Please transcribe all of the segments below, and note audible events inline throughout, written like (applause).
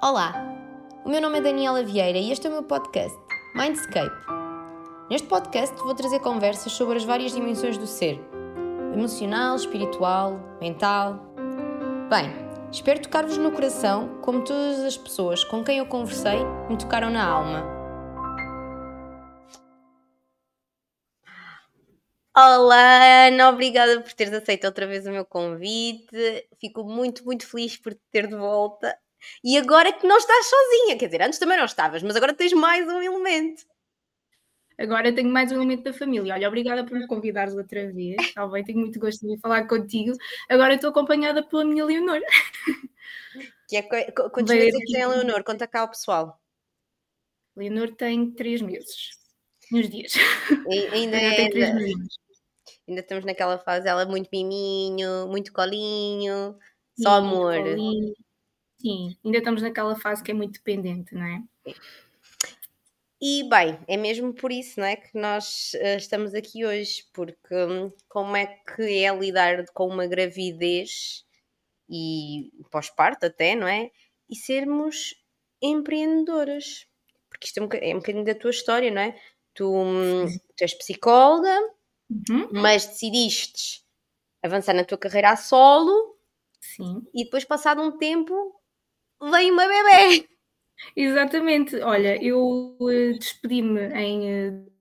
Olá, o meu nome é Daniela Vieira e este é o meu podcast, Mindscape. Neste podcast vou trazer conversas sobre as várias dimensões do ser: emocional, espiritual, mental. Bem, espero tocar-vos no coração como todas as pessoas com quem eu conversei me tocaram na alma. Olá, Ana, obrigada por teres aceito outra vez o meu convite. Fico muito, muito feliz por te ter de volta. E agora que não estás sozinha, quer dizer, antes também não estavas, mas agora tens mais um elemento. Agora tenho mais um elemento da família. Olha, obrigada por me convidares outra vez. Está bem, tenho muito gosto de falar contigo. Agora estou acompanhada pela minha Leonor. Que é, quantos meses é que tem a Leonor? Conta cá ao pessoal. Leonor tem três meses. Nos dias. E, ainda é, tem três meses ainda estamos naquela fase, ela muito miminho, muito colinho, só amor. Colinho. Sim, ainda estamos naquela fase que é muito dependente, não é? E bem, é mesmo por isso não é, que nós uh, estamos aqui hoje, porque um, como é que é lidar com uma gravidez e pós-parto até, não é? E sermos empreendedoras. Porque isto é um, é um bocadinho da tua história, não é? Tu, hum, tu és psicóloga, uhum. mas decidiste avançar na tua carreira a solo. Sim. E depois, passado um tempo, veio uma bebê. Exatamente. Olha, eu uh, despedi-me em uh,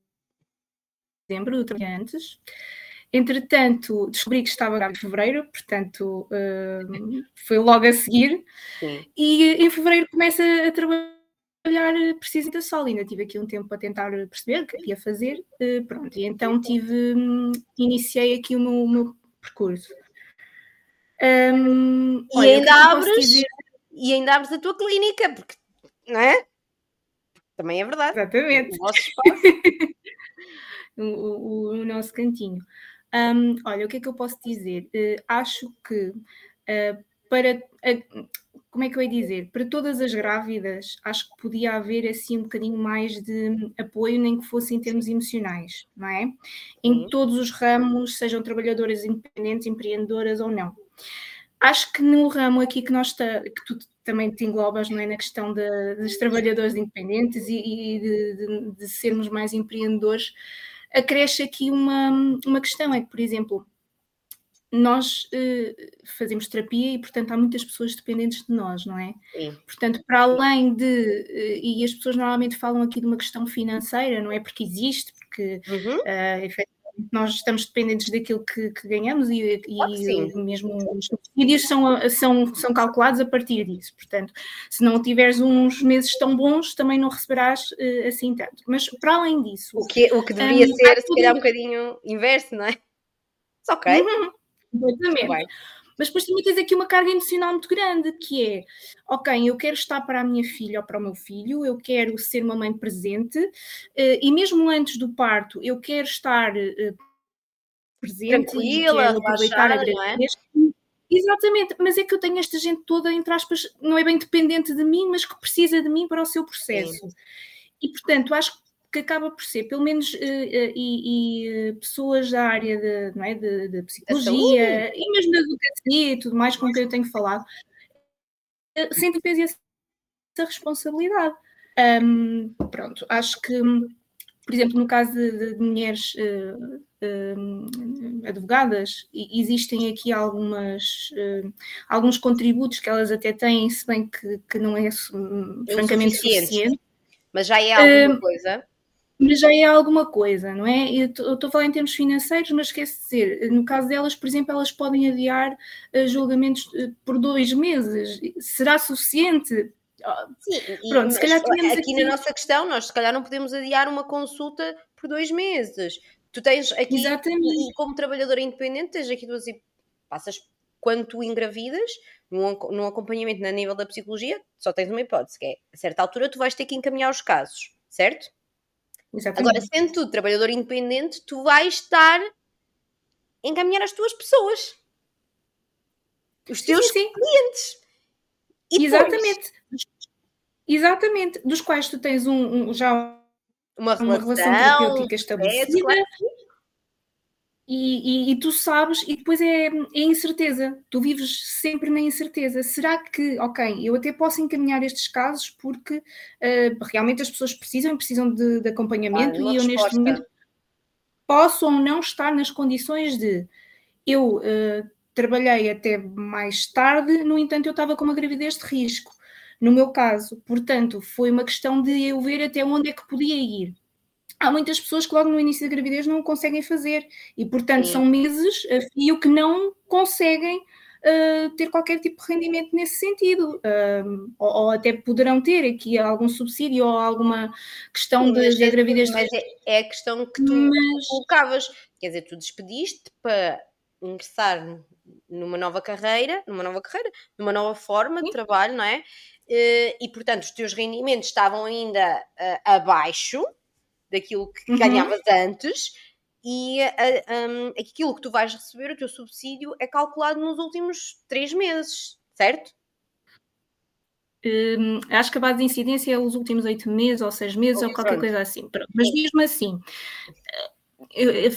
dezembro, do antes. Entretanto, descobri que estava grávida em fevereiro, portanto, uh, foi logo a seguir. Sim. E em fevereiro começa a trabalhar precisamente a sol. Ainda tive aqui um tempo para tentar perceber o que ia fazer. Uh, pronto, e então tive, um, iniciei aqui o meu, o meu percurso. Um, e olha, ainda abres dizer e ainda abres a tua clínica, porque, não é? Também é verdade. Exatamente. O nosso espaço. (laughs) o, o, o, nosso cantinho. Um, olha, o que é que eu posso dizer? Uh, acho que uh, para. Uh, como é que eu ia dizer? Para todas as grávidas, acho que podia haver assim um bocadinho mais de apoio, nem que fosse em termos emocionais, não é? Em todos os ramos, sejam trabalhadoras independentes, empreendedoras ou não. Acho que no ramo aqui que nós que tu também te englobas, não é? Na questão de, dos trabalhadores independentes e, e de, de, de, sermos mais empreendedores, acresce aqui uma, uma questão, é que, por exemplo, nós eh, fazemos terapia e, portanto, há muitas pessoas dependentes de nós, não é? Sim. Portanto, para além de. Eh, e as pessoas normalmente falam aqui de uma questão financeira, não é? Porque existe, porque uhum. uh, nós estamos dependentes daquilo que, que ganhamos e, e mesmo os subsídios são, são, são calculados a partir disso. Portanto, se não tiveres uns meses tão bons, também não receberás uh, assim tanto. Mas para além disso. O que, o que deveria um, ser, se calhar, um bocadinho inverso, não é? Ok. Uhum, exatamente. Mas depois também tens aqui uma carga emocional muito grande, que é, ok, eu quero estar para a minha filha ou para o meu filho, eu quero ser uma mãe presente, uh, e mesmo antes do parto, eu quero estar uh, presente Tranquila, e aproveitar a gravidez. É? Exatamente, mas é que eu tenho esta gente toda, entre aspas, não é bem dependente de mim, mas que precisa de mim para o seu processo. Sim. E portanto, acho que que acaba por ser, pelo menos, uh, uh, e, e uh, pessoas da área de, é, de, de psicologia e mesmo da advocacia e tudo mais com quem eu tenho falado, sentem peso essa responsabilidade. Um, pronto, acho que, por exemplo, no caso de, de mulheres advogadas, existem aqui algumas, alguns contributos que elas até têm, se bem que, que não é, é francamente suficiente. Mas já é alguma coisa mas já é alguma coisa, não é? Eu estou a falar em termos financeiros, mas esquece de dizer, no caso delas, por exemplo, elas podem adiar uh, julgamentos uh, por dois meses. Será suficiente? Ah, Sim, Pronto, se calhar aqui, aqui na nossa questão, nós se calhar não podemos adiar uma consulta por dois meses. Tu tens aqui, Exatamente. como trabalhadora independente, tens aqui duas passas quando tu engravidas, num, num acompanhamento na nível da psicologia, só tens uma hipótese, que é a certa altura tu vais ter que encaminhar os casos, certo? Exatamente. Agora, sendo tu trabalhador independente, tu vais estar a encaminhar as tuas pessoas, os teus sim, sim. clientes. E Exatamente. Depois... Exatamente. Dos quais tu tens um, um já uma relação, uma relação terapêutica estabelecida. É, e, e, e, tu sabes, e depois é, é incerteza, tu vives sempre na incerteza. Será que, ok, eu até posso encaminhar estes casos porque uh, realmente as pessoas precisam e precisam de, de acompanhamento ah, e eu resposta. neste momento posso ou não estar nas condições de eu uh, trabalhei até mais tarde, no entanto, eu estava com uma gravidez de risco. No meu caso, portanto, foi uma questão de eu ver até onde é que podia ir há muitas pessoas que logo no início da gravidez não o conseguem fazer e, portanto, Sim. são meses a fio que não conseguem uh, ter qualquer tipo de rendimento nesse sentido. Uh, ou, ou, até poderão ter aqui algum subsídio ou alguma questão Sim, de, gravidez. Mas é, é, a questão que tu mas... colocavas. Quer dizer, tu despediste para ingressar numa nova carreira, numa nova carreira, numa nova forma Sim. de trabalho, não é? Uh, e portanto os teus rendimentos estavam ainda abaixo, daquilo que uhum. ganhavas antes e um, aquilo que tu vais receber, o teu subsídio, é calculado nos últimos três meses, certo? Hum, acho que a base de incidência é os últimos oito meses ou seis meses ou, ou qualquer pronto. coisa assim. Mas mesmo assim, é,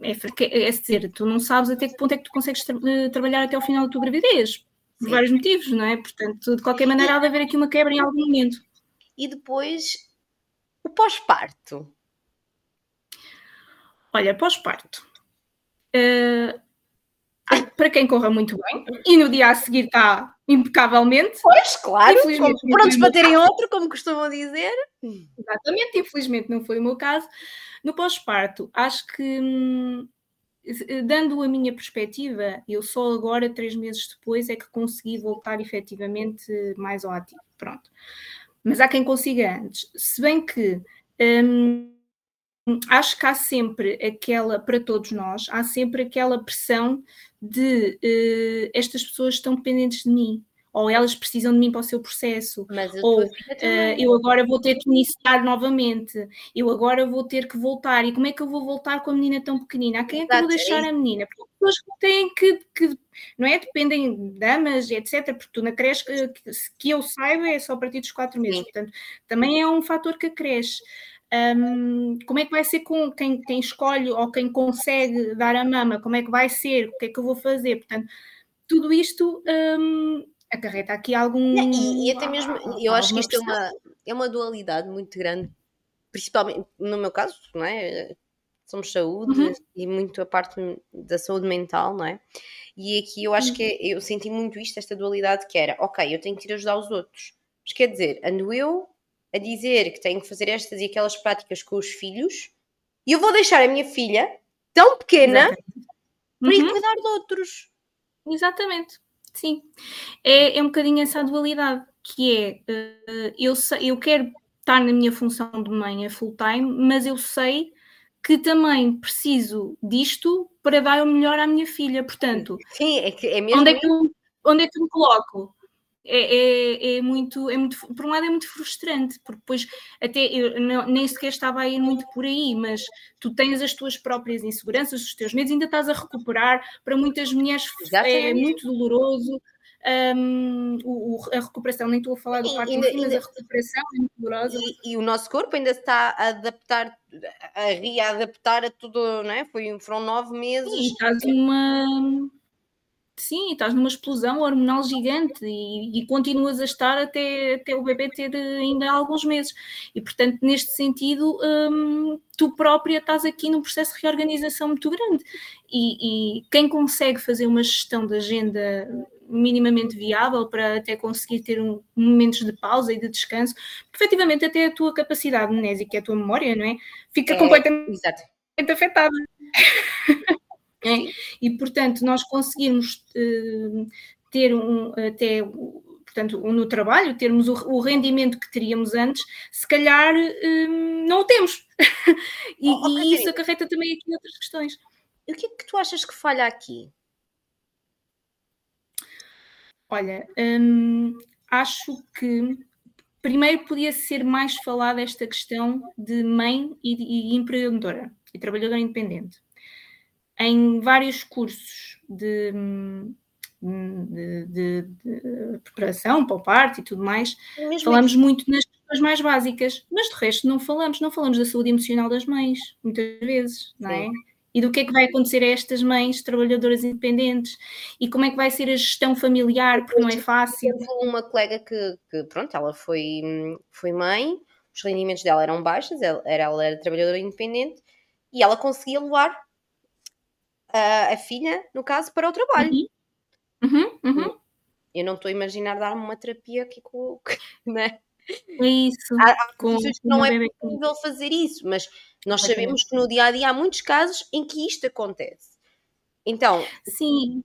é, é, dizer, tu não sabes até que ponto é que tu consegues tra eh, trabalhar até ao final da tua gravidez, por vários motivos, não é? Portanto, de qualquer maneira, há de haver aqui uma quebra em algum momento. E depois o pós-parto. Olha, pós-parto. Uh, para quem corra muito bem e no dia a seguir está impecavelmente. Pois, claro, prontos para terem outro, como costumam dizer. Exatamente, infelizmente não foi o meu caso. No pós-parto, acho que, hum, dando a minha perspectiva, eu só agora, três meses depois, é que consegui voltar efetivamente mais ao ativo. Pronto mas há quem consiga antes. Se bem que hum, acho que há sempre aquela, para todos nós, há sempre aquela pressão de uh, estas pessoas estão dependentes de mim ou elas precisam de mim para o seu processo, ou uh, eu agora vou ter que iniciar novamente, eu agora vou ter que voltar, e como é que eu vou voltar com a menina tão pequenina? A quem é que eu vou deixar a menina? Porque pessoas que têm que, que, não é? Dependem de damas, etc. Porque tu na creche, que, que eu saiba, é só a partir dos quatro meses, Sim. portanto, também é um fator que acresce. Um, como é que vai ser com quem, quem escolhe ou quem consegue dar a mama? Como é que vai ser? O que é que eu vou fazer? Portanto, tudo isto um, acarreta aqui algum. E, e até mesmo, eu acho que isto é uma, é uma dualidade muito grande, principalmente no meu caso, não é? Somos saúde uhum. e muito a parte da saúde mental, não é? E aqui eu acho uhum. que é, eu senti muito isto, esta dualidade que era, ok, eu tenho que ir ajudar os outros. Mas quer dizer, ando eu a dizer que tenho que fazer estas e aquelas práticas com os filhos e eu vou deixar a minha filha tão pequena Exatamente. para ir uhum. cuidar de outros. Exatamente. Sim, é, é um bocadinho essa dualidade, que é, uh, eu, sei, eu quero estar na minha função de mãe a full time, mas eu sei que também preciso disto para dar o melhor à minha filha, portanto... Sim, é, que é mesmo... Onde é que eu, onde é que eu me coloco? É, é, é, muito, é muito, por um lado é muito frustrante, porque depois até eu não, nem sequer estava a ir muito por aí, mas tu tens as tuas próprias inseguranças, os teus medos, ainda estás a recuperar. Para muitas mulheres é muito doloroso. Um, o, a recuperação, nem estou a falar do ainda, mas ainda, a recuperação é muito dolorosa. E, e, o nosso corpo ainda está a adaptar, a readaptar a tudo, não é? Foi, foram nove meses. E estás numa sim, estás numa explosão hormonal gigante e, e, continuas a estar até, até o bebê ter ainda alguns meses. E, portanto, neste sentido, hum, tu própria estás aqui num processo de reorganização muito grande. E, e, quem consegue fazer uma gestão de agenda minimamente viável para até conseguir ter um, momentos de pausa e de descanso, efetivamente até a tua capacidade mnésica, a tua memória, não é? Fica é, completamente exato. afetada. (laughs) É? E, portanto, nós conseguirmos uh, ter um, até, portanto, no trabalho, termos o, rendimento que teríamos antes, se calhar uh, não o temos. (laughs) e, oh, oh, e isso acarreta também aqui outras questões. E o que é que tu achas que falha aqui? Olha, hum, acho que primeiro podia ser mais falada esta questão de mãe e, e empreendedora e trabalhadora independente em vários cursos de, de, de, de preparação para o parto e tudo mais, é falamos muito nas as mais básicas, mas de resto não falamos, não falamos da saúde emocional das mães, muitas vezes, não é? E do que é que vai acontecer a estas mães trabalhadoras independentes e como é que vai ser a gestão familiar, porque não é fácil. uma colega que, que, pronto, ela foi, foi mãe, os rendimentos dela eram baixos, ela, ela era trabalhadora independente e ela conseguia levar a, a filha, no caso, para o trabalho. Uhum. Uhum, uhum. Eu não estou a imaginar dar-me uma terapia aqui com, (laughs) né? É isso. Há, há com, não é possível fazer isso, mas nós sabemos que no dia a dia há muitos casos em que isto acontece. Então, sim.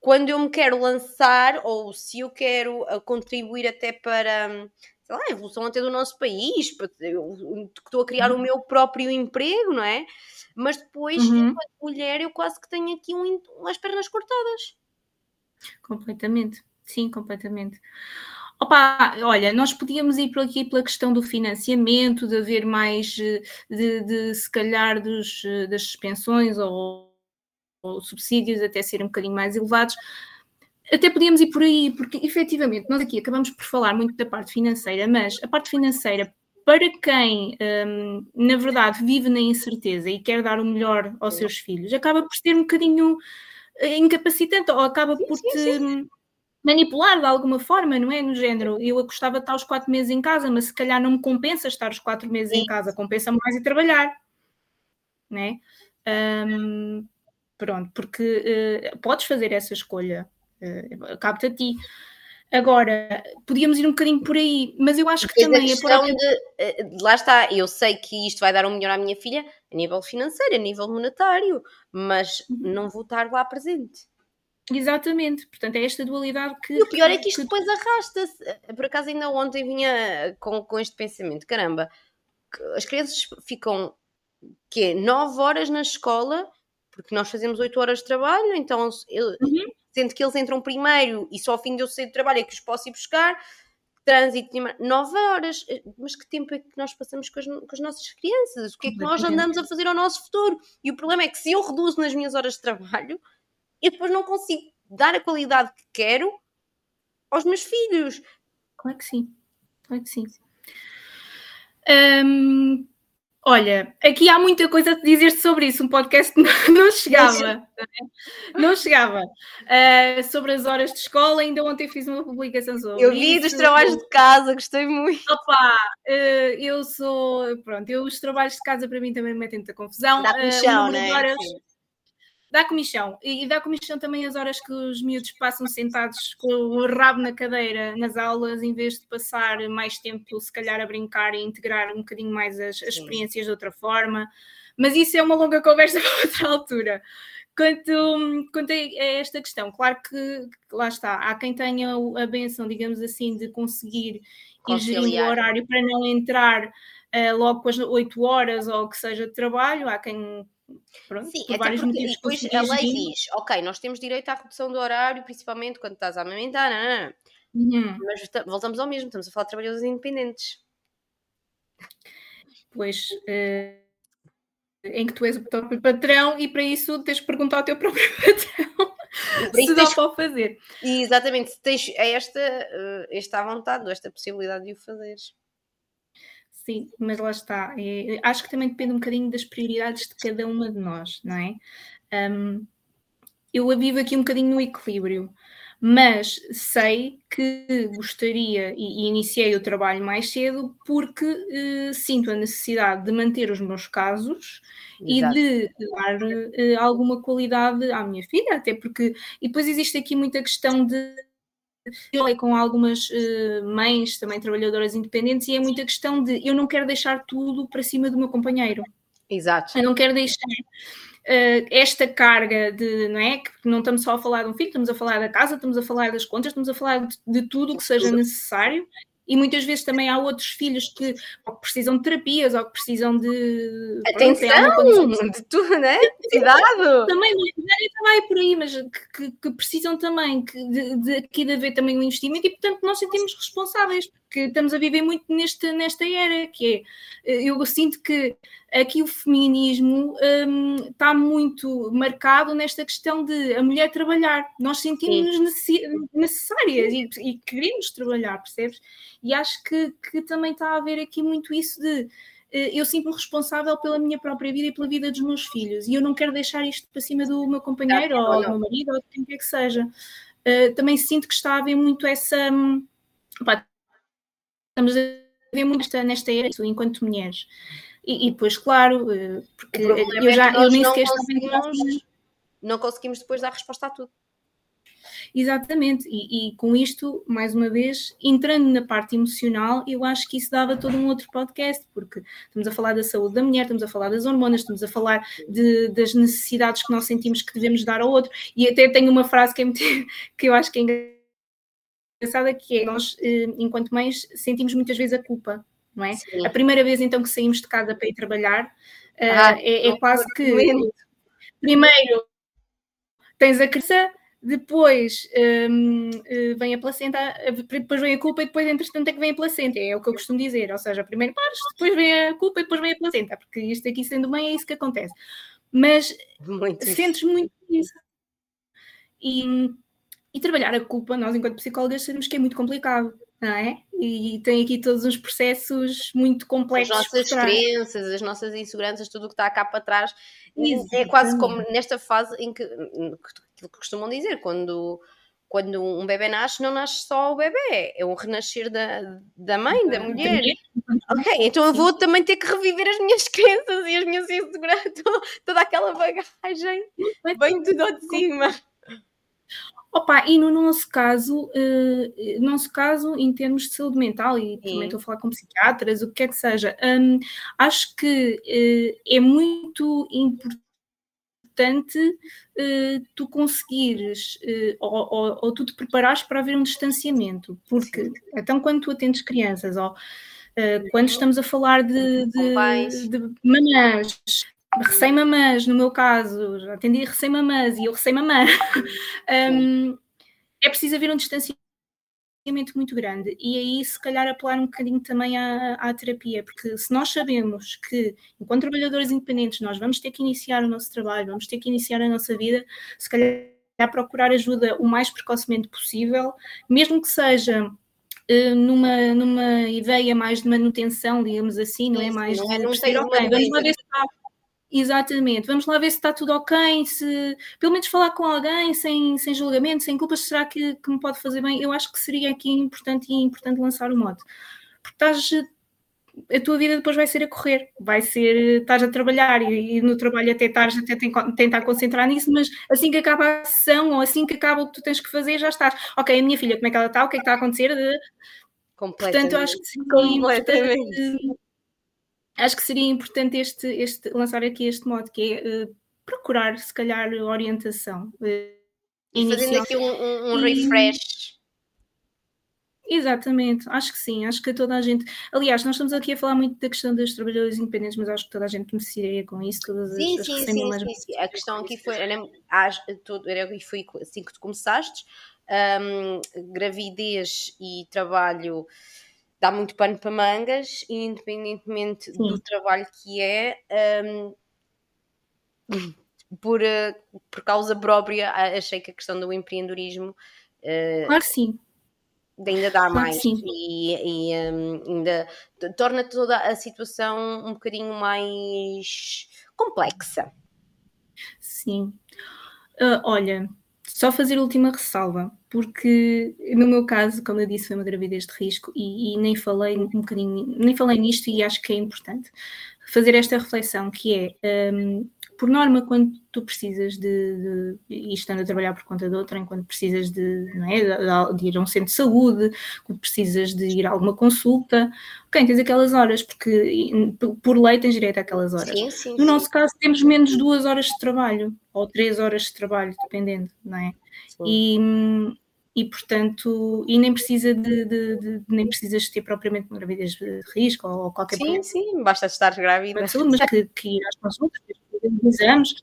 Quando eu me quero lançar, ou se eu quero uh, contribuir até para sei lá, a evolução até do nosso país, eu estou a criar uhum. o meu próprio emprego, não é? Mas depois, uhum. enquanto mulher, eu quase que tenho aqui um, umas pernas cortadas. Completamente, sim, completamente. Opa, olha, nós podíamos ir por aqui pela questão do financiamento, de haver mais, eh, de, de se calhar dos, eh, das suspensões ou, ou, subsídios até serem um bocadinho mais elevados. Até podíamos ir por aí, porque efetivamente nós aqui acabamos por falar muito da parte financeira, mas a parte financeira, para quem um, na verdade vive na incerteza e quer dar o melhor aos seus filhos, acaba por ser um bocadinho eh, incapacitante ou acaba por te manipular de alguma forma, não é? No género, eu gostava de estar os quatro meses em casa, mas se calhar não me compensa estar os quatro meses Sim. em casa, compensa mais ir trabalhar, né? Um, pronto, porque uh, podes fazer essa escolha, uh, cabe-te a ti. Agora, podíamos ir um bocadinho por aí, mas eu acho que também a questão é de, lá está, eu sei que isto vai dar um melhor à minha filha a nível financeiro, a nível monetário, mas uhum. não vou estar lá presente. Exatamente, portanto é esta dualidade que. E o pior é que isto que... depois arrasta-se. Por acaso, ainda ontem vinha com, com este pensamento: caramba, as crianças ficam que 9 horas na escola, porque nós fazemos 8 horas de trabalho, então eu, uhum. sendo que eles entram primeiro e só ao fim de eu sair do trabalho é que os posso ir buscar. Trânsito, 9 horas, mas que tempo é que nós passamos com as, com as nossas crianças? O que é que nós andamos a fazer ao nosso futuro? E o problema é que se eu reduzo nas minhas horas de trabalho, e depois não consigo dar a qualidade que quero aos meus filhos. Claro que sim, claro que sim. Hum, olha, aqui há muita coisa a dizer sobre isso. Um podcast não, (laughs) não chegava, não chegava. Uh, sobre as horas de escola, ainda ontem fiz uma publicação sobre. Eu vi isso. dos trabalhos de casa, gostei muito. Opa, uh, eu sou. Pronto, eu, os trabalhos de casa para mim também me metem muita confusão. Dá uh, né? Horas, dá comichão. E, dá comichão também as horas que os miúdos passam sentados com o rabo na cadeira nas aulas, em vez de passar mais tempo, se calhar, a brincar e integrar um bocadinho mais as, as experiências de outra forma. Mas isso é uma longa (laughs) conversa para outra altura. Quanto, quanto a esta questão, claro que lá está, há quem tenha a benção, digamos assim, de conseguir Conciliar. ir gerindo o horário para não entrar uh, logo com as 8 horas ou que seja de trabalho, há quem Pronto, Sim, até porque depois a lei diz, ok, nós temos direito à redução do horário, principalmente quando estás a amamentar, não, não, não. Uhum. mas voltamos ao mesmo, estamos a falar de trabalhadores independentes. Pois, uh, em que tu és o próprio patrão e para isso tens que perguntar ao teu (laughs) próprio patrão se dá para o fazer. exatamente, se tens esta, uh, esta vontade, esta possibilidade de o fazeres. Sim, mas lá está. É, acho que também depende um bocadinho das prioridades de cada uma de nós, não é? Um, eu vivo aqui um bocadinho no equilíbrio, mas sei que gostaria e, e iniciei o trabalho mais cedo porque uh, sinto a necessidade de manter os meus casos Exato. e de dar uh, alguma qualidade à minha filha, até porque. E depois existe aqui muita questão de falei com algumas uh, mães, também trabalhadoras independentes, e é muita questão de eu não quero deixar tudo para cima do meu companheiro. Exato. Eu não quero deixar uh, esta carga de, não é? Que não estamos só a falar de um filho, estamos a falar da casa, estamos a falar das contas, estamos a falar de, de tudo o que seja necessário e muitas vezes também há outros filhos que, que precisam de terapias ou que precisam de. Atenção! Pronto, de tudo, né? Cuidado! (laughs) Também, também por aí, mas que, que precisam também de, de, aqui de haver também um investimento e, portanto, nós sentimos responsáveis. porque estamos a viver muito neste, nesta era, que é, eh, eu sinto que aqui o feminismo um, está muito marcado nesta questão de a mulher trabalhar. Nós sentimos-nos necessárias e, e, queremos trabalhar, percebes? E acho que, que também está a haver aqui muito isso de eh, eu sinto-me responsável pela minha própria vida e pela vida dos meus filhos e eu não quero deixar isto para cima do meu companheiro ou do meu marido ou de quem quer que seja. Uh, também sinto que está a haver muito essa. Pá, estamos a ver muito nesta, nesta era enquanto mulheres. E, e depois, claro, eh, porque eu é já eu nem sequer conseguimos, não conseguimos depois dar resposta a tudo. Exatamente, e, e, com isto, mais uma vez, entrando na parte emocional, eu acho que isso dava todo um outro podcast, porque estamos a falar da saúde da mulher, estamos a falar das hormonas, estamos a falar de, das necessidades que nós sentimos que devemos dar ao outro, e até tenho uma frase que, é muito, (laughs) que eu acho que é engraçada, que é nós, eh, enquanto mães, sentimos muitas vezes a culpa, não é? Sim. A primeira vez então que saímos de casa para ir trabalhar, eh, ah, é, é quase que... Primeiro, tens a criança depois um, eh, vem a placenta, depois vem a culpa e depois, entretanto, é que vem a placenta. É o que eu costumo dizer. Ou seja, primeiro pares, depois vem a culpa e depois vem a placenta, porque isto aqui sendo mãe é isso que acontece. Mas muito sentes muito isso. E, e trabalhar a culpa, nós, enquanto psicólogas, sabemos que é muito complicado. Não é? E tem aqui todos os processos muito complexos. As nossas crenças, as nossas inseguranças, tudo o que está cá para trás. É quase como nesta fase em que, que costumam dizer, quando, quando um bebê nasce, não nasce só o bebê, é um renascer da, da mãe, da mulher. Ok, então eu vou também ter que reviver as minhas (laughs) crenças e as minhas inseguranças, toda aquela bagagem, bem tudo de cima. Opa, e no nosso caso, uh, nosso caso, em termos de saúde mental, e Sim. também estou a falar com psiquiatras, o que quer que seja, um, acho que uh, é muito importante uh, tu conseguires ou, ou, ou, tu te preparares para haver um distanciamento, porque Sim. então quando tu atendes crianças ou quando estamos a falar de, de, de mamãs, recém-mamãs, no meu caso, já atendi recém-mamãs e eu recém-mamã, (laughs) um, é preciso haver um distanciamento muito grande. E aí se calhar apelar um bocadinho também à, à, terapia, porque se nós sabemos que enquanto trabalhadores independentes nós vamos ter que iniciar o nosso trabalho, vamos ter que iniciar a nossa vida, se calhar procurar ajuda o mais precocemente possível, mesmo que seja eh, numa, numa ideia mais de manutenção, digamos assim, não é mais não é, de, não vamos Exatamente, vamos lá ver se está tudo ok, se pelo menos falar com alguém sem, sem julgamento, sem culpas, será que, que me pode fazer bem? Eu acho que seria aqui importante e importante lançar o modo, porque estás, a tua vida depois vai ser a correr, vai ser, estás a trabalhar e, e no trabalho até estás até tentar concentrar nisso, mas assim que acaba a sessão ou assim que acaba o que tu tens que fazer, já estás, ok, a minha filha, como é que ela está, o que é que está a acontecer? De... Portanto, eu acho que sim, completamente acho que seria importante este, este, lançar aqui este modo, que é uh, procurar, se calhar, orientação. Uh, e fazendo aqui um, um, um refresh. Exatamente, acho que sim, acho que toda a gente. Aliás, nós estamos aqui a falar muito da questão dos trabalhadores independentes, mas acho que toda a gente beneficiaria com isso. Todas sim, as, sim, as sim, sim, sim, A questão aqui foi, era, era, foi assim que tu começaste, um, gravidez e trabalho dá muito pano para mangas, e independentemente Sim. do trabalho que é, um, por, uh, por causa própria, achei que a questão do empreendedorismo. Uh, claro que sim. Ainda dá claro mais e, e um, ainda torna toda a situação um bocadinho mais complexa. Sim. Uh, olha, só fazer a última ressalva, porque no meu caso, como eu disse, foi uma gravidez de risco e, e, nem falei um bocadinho, nem falei nisto e acho que é importante fazer esta reflexão que é um, por norma, quando tu precisas de, de, e estando a trabalhar por conta de outra, enquanto precisas de, não é, de, de, ir a um centro de saúde, quando precisas de ir a alguma consulta, ok, tens aquelas horas, porque por lei tens direito àquelas horas. Sim, sim, no sim. nosso caso, temos menos duas horas de trabalho, ou três horas de trabalho, dependendo, não é? E, e portanto, e nem precisa de, de, de, nem precisas ter propriamente uma gravidez de risco ou qualquer Sim, sim, basta estar grávida. Mas que, que ir às consultas, exames,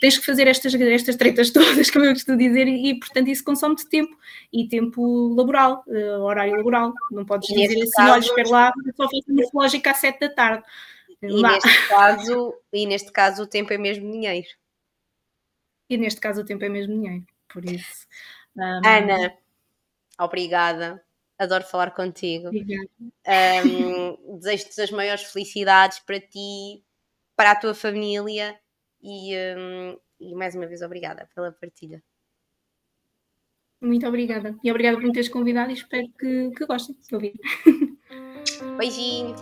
tens que fazer estas, estas tretas (laughs) todas, como eu costumo dizer, e, portanto isso consome-te tempo e tempo laboral, uh, horário laboral. Não podes e dizer assim, caso, olha, espera lá, só faço morfológica às sete da tarde. E neste, caso, e neste caso o tempo é mesmo dinheiro. E neste caso o tempo é mesmo dinheiro, por isso. Um... Ana, obrigada. Adoro falar contigo. Um, Desejo-te as maiores felicidades para ti, para a tua família e, um, e mais uma vez obrigada pela partilha. Muito obrigada. E obrigada por me teres convidado e espero que, que gostem de ouvir. Beijinho.